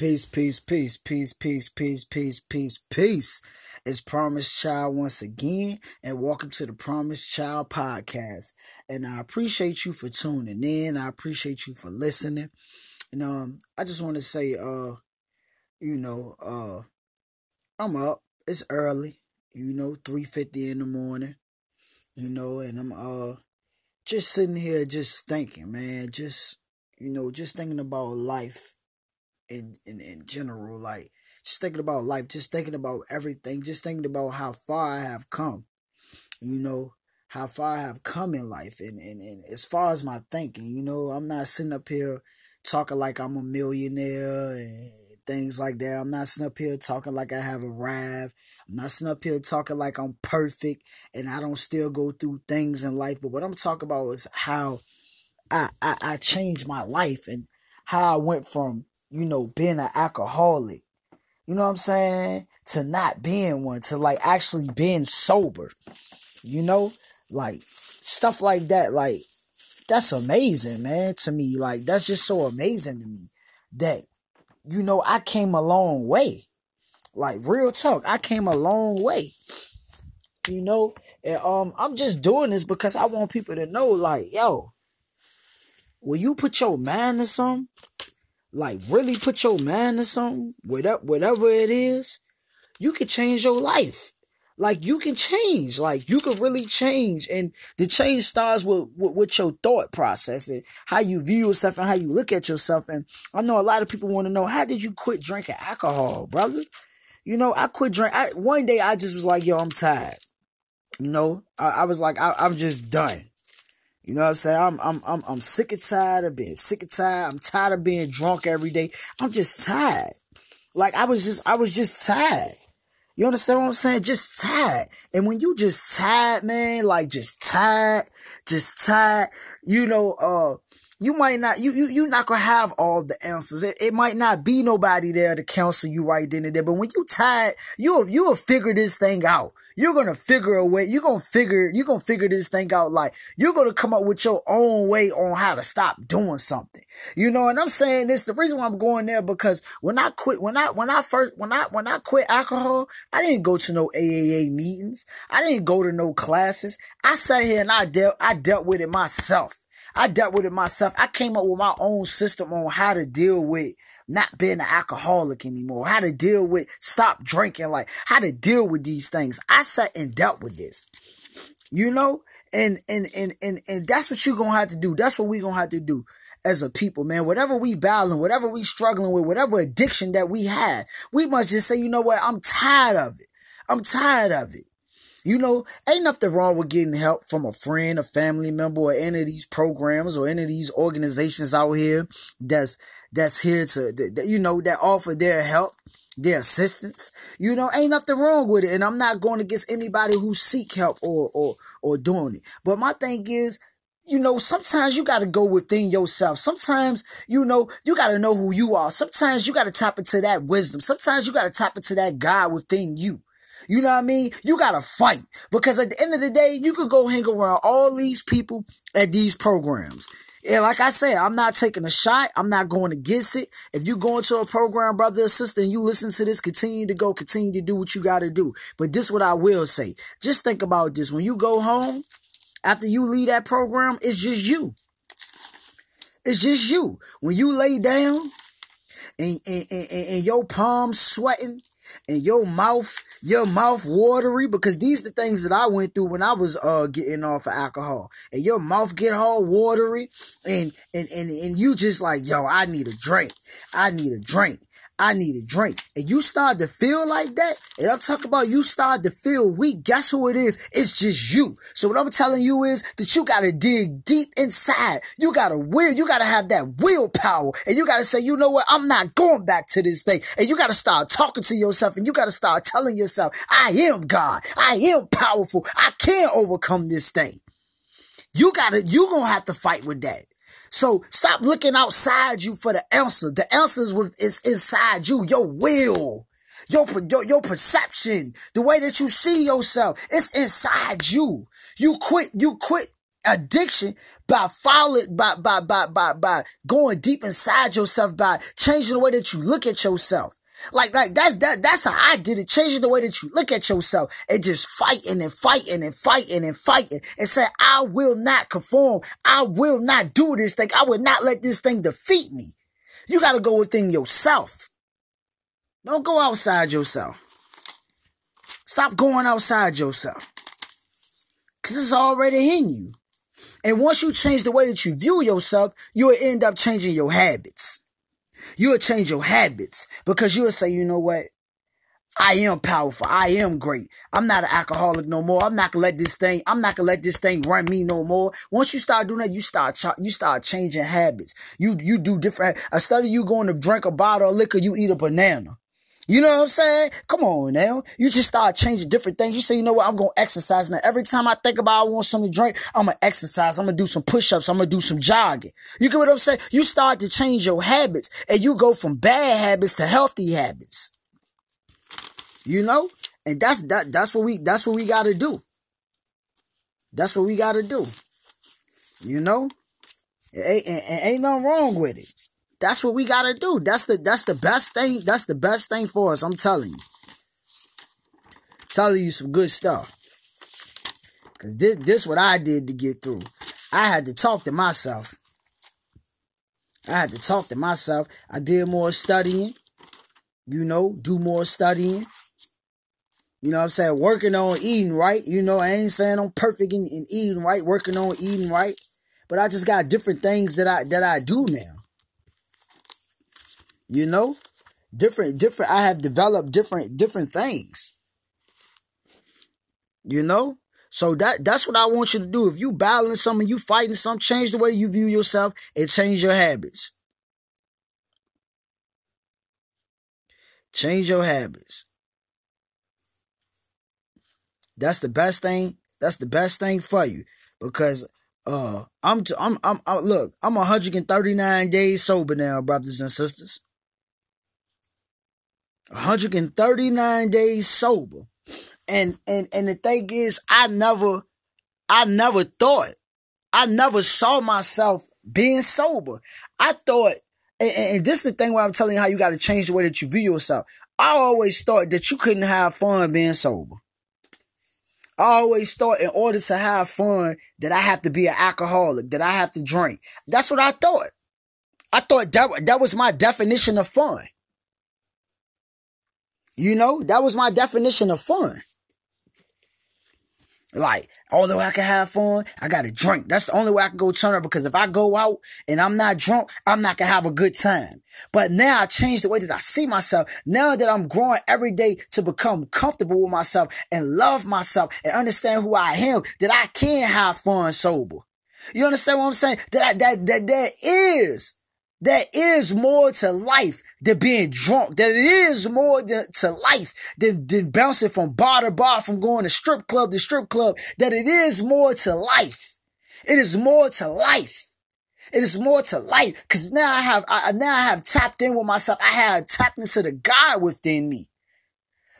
Peace, peace, peace, peace, peace, peace, peace, peace, peace. It's Promised Child once again, and welcome to the Promised Child podcast. And I appreciate you for tuning in. I appreciate you for listening. And um, I just want to say, uh, you know, uh, I'm up. It's early. You know, three fifty in the morning. You know, and I'm uh, just sitting here, just thinking, man, just you know, just thinking about life in, in, in general, like just thinking about life, just thinking about everything, just thinking about how far I have come, you know, how far I have come in life. And, and, and as far as my thinking, you know, I'm not sitting up here talking like I'm a millionaire and things like that. I'm not sitting up here talking like I have arrived. I'm not sitting up here talking like I'm perfect and I don't still go through things in life. But what I'm talking about is how I, I, I changed my life and how I went from you know, being an alcoholic, you know what I'm saying? To not being one, to like actually being sober, you know? Like stuff like that, like that's amazing, man, to me. Like that's just so amazing to me that, you know, I came a long way. Like real talk, I came a long way. You know, and um, I'm just doing this because I want people to know, like, yo, will you put your mind to something, like really put your mind to something, whatever, whatever it is, you can change your life. Like you can change, like you can really change. And the change starts with, with, with your thought process and how you view yourself and how you look at yourself. And I know a lot of people want to know, how did you quit drinking alcohol, brother? You know, I quit drink. I, one day I just was like, yo, I'm tired. You know, I, I was like, I, I'm just done. You know what I'm saying? I'm I'm I'm I'm sick and tired of being sick and tired. I'm tired of being drunk every day. I'm just tired. Like I was just I was just tired. You understand what I'm saying? Just tired. And when you just tired, man, like just tired, just tired, you know, uh, you might not you you you're not gonna have all the answers. It, it might not be nobody there to counsel you right then and there. But when you tired, you'll you'll figure this thing out. You're gonna figure a way. You're gonna figure you're gonna figure this thing out. Like you're gonna come up with your own way on how to stop doing something. You know, and I'm saying this. The reason why I'm going there because when I quit, when I when I first when I when I quit alcohol, I didn't go to no AAA meetings. I didn't go to no classes. I sat here and I dealt I dealt with it myself. I dealt with it myself. I came up with my own system on how to deal with not being an alcoholic anymore, how to deal with stop drinking, like how to deal with these things. I sat and dealt with this, you know, and, and, and, and, and that's what you're going to have to do. That's what we're going to have to do as a people, man. Whatever we battling, whatever we struggling with, whatever addiction that we have, we must just say, you know what? I'm tired of it. I'm tired of it. You know, ain't nothing wrong with getting help from a friend, a family member, or any of these programs or any of these organizations out here that's that's here to that, you know that offer their help, their assistance. You know, ain't nothing wrong with it. And I'm not going against anybody who seek help or or or doing it. But my thing is, you know, sometimes you got to go within yourself. Sometimes, you know, you got to know who you are. Sometimes you got to tap into that wisdom. Sometimes you got to tap into that God within you. You know what I mean? You gotta fight because at the end of the day, you could go hang around all these people at these programs. And like I said, I'm not taking a shot. I'm not going against it. If you go into a program, brother or sister, and you listen to this, continue to go, continue to do what you got to do. But this what I will say. Just think about this. When you go home, after you leave that program, it's just you. It's just you. When you lay down and, and, and, and your palms sweating and your mouth, your mouth watery, because these are the things that I went through when I was uh getting off of alcohol. And your mouth get all watery and and and, and you just like, yo, I need a drink. I need a drink. I need a drink. And you start to feel like that, and I'm talking about you start to feel weak. Guess who it is? It's just you. So what I'm telling you is that you gotta dig deep inside. You gotta will, you gotta have that willpower. And you gotta say, you know what? I'm not going back to this thing. And you gotta start talking to yourself and you gotta start telling yourself, I am God. I am powerful. I can overcome this thing. You gotta, you gonna have to fight with that. So stop looking outside you for the answer. The answer is with is inside you, your will. Your, your, your perception, the way that you see yourself, it's inside you. You quit, you quit addiction by following by by by by by going deep inside yourself by changing the way that you look at yourself. Like, like that's that that's how I did it. Changing the way that you look at yourself and just fighting and fighting and fighting and fighting and say, I will not conform. I will not do this thing. I will not let this thing defeat me. You gotta go within yourself. Don't go outside yourself. Stop going outside yourself. Cause it's already in you. And once you change the way that you view yourself, you will end up changing your habits. You will change your habits because you will say, you know what? I am powerful. I am great. I'm not an alcoholic no more. I'm not gonna let this thing, I'm not gonna let this thing run me no more. Once you start doing that, you start, you start changing habits. You, you do different, instead of you going to drink a bottle of liquor, you eat a banana. You know what I'm saying? Come on now. You just start changing different things. You say, you know what? I'm going to exercise. Now, every time I think about I want something to drink, I'm going to exercise. I'm going to do some push-ups. I'm going to do some jogging. You get what I'm saying? You start to change your habits and you go from bad habits to healthy habits. You know? And that's, that, that's what we, that's what we got to do. That's what we got to do. You know? It ain't, it ain't nothing wrong with it. That's what we gotta do. That's the that's the best thing. That's the best thing for us. I'm telling you. Telling you some good stuff. Cause this this what I did to get through. I had to talk to myself. I had to talk to myself. I did more studying. You know, do more studying. You know what I'm saying? Working on eating right. You know, I ain't saying I'm perfect in, in eating right, working on eating right. But I just got different things that I that I do now. You know, different, different. I have developed different, different things. You know, so that that's what I want you to do. If you battling something, you fighting something, change the way you view yourself and change your habits. Change your habits. That's the best thing. That's the best thing for you because uh I'm I'm I'm, I'm look, I'm 139 days sober now, brothers and sisters. 139 days sober. And and and the thing is, I never I never thought, I never saw myself being sober. I thought, and, and this is the thing where I'm telling you how you got to change the way that you view yourself. I always thought that you couldn't have fun being sober. I always thought in order to have fun that I have to be an alcoholic, that I have to drink. That's what I thought. I thought that, that was my definition of fun. You know, that was my definition of fun. Like, although I can have fun, I gotta drink. That's the only way I can go turn up because if I go out and I'm not drunk, I'm not gonna have a good time. But now I changed the way that I see myself. Now that I'm growing every day to become comfortable with myself and love myself and understand who I am, that I can have fun sober. You understand what I'm saying? That I, that, that there is there is more to life than being drunk. It is more to life than, than bouncing from bar to bar, from going to strip club to strip club. That it is more to life. It is more to life. It is more to life. Cause now I have, I, now I have tapped in with myself. I have tapped into the God within me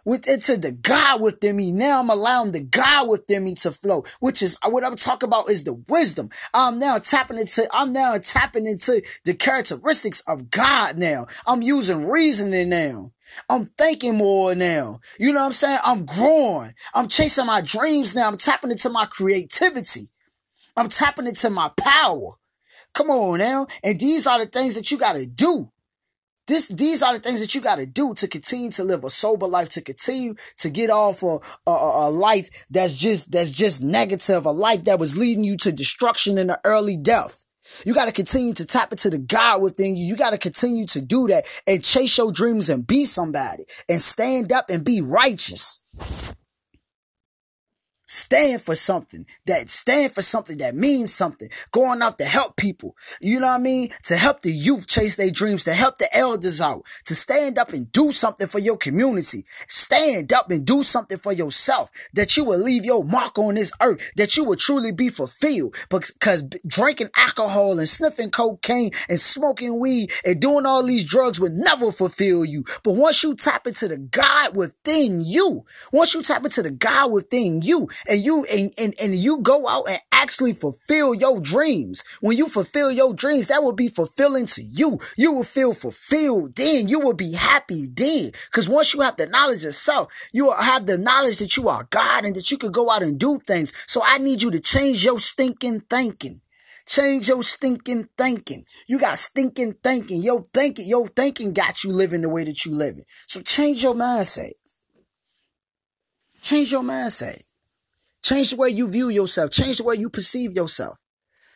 with it into the God within me. Now I'm allowing the God within me to flow, which is what I'm talking about is the wisdom. I'm now tapping into, I'm now tapping into the characteristics of God now. I'm using reasoning now. I'm thinking more now. You know what I'm saying? I'm growing. I'm chasing my dreams now. I'm tapping into my creativity. I'm tapping into my power. Come on now. And these are the things that you got to do. This, these are the things that you got to do to continue to live a sober life, to continue to get off a, a, a, life that's just, that's just negative, a life that was leading you to destruction and an early death. You got to continue to tap into the God within you. You got to continue to do that and chase your dreams and be somebody and stand up and be righteous. Stand for something that stand for something that means something. Going out to help people. You know what I mean? To help the youth chase their dreams, to help the elders out, to stand up and do something for your community. Stand up and do something for yourself. That you will leave your mark on this earth. That you will truly be fulfilled. Because drinking alcohol and sniffing cocaine and smoking weed and doing all these drugs will never fulfill you. But once you tap into the God within you, once you tap into the God within you, and you and, and, and you go out and actually fulfill your dreams. When you fulfill your dreams, that will be fulfilling to you. You will feel fulfilled then. You will be happy then. Cause once you have the knowledge of self, you will have the knowledge that you are God and that you can go out and do things. So I need you to change your stinking thinking. Change your stinking thinking. You got stinking thinking. Your thinking, your thinking got you living the way that you living. So change your mindset. Change your mindset. Change the way you view yourself. Change the way you perceive yourself.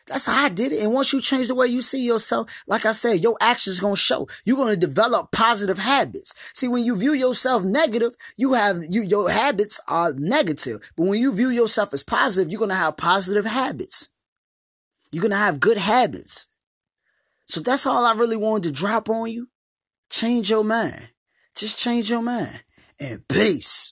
That's how I did it. And once you change the way you see yourself, like I said, your actions gonna show. You're gonna develop positive habits. See, when you view yourself negative, you have you your habits are negative. But when you view yourself as positive, you're gonna have positive habits. You're gonna have good habits. So that's all I really wanted to drop on you. Change your mind. Just change your mind. And peace.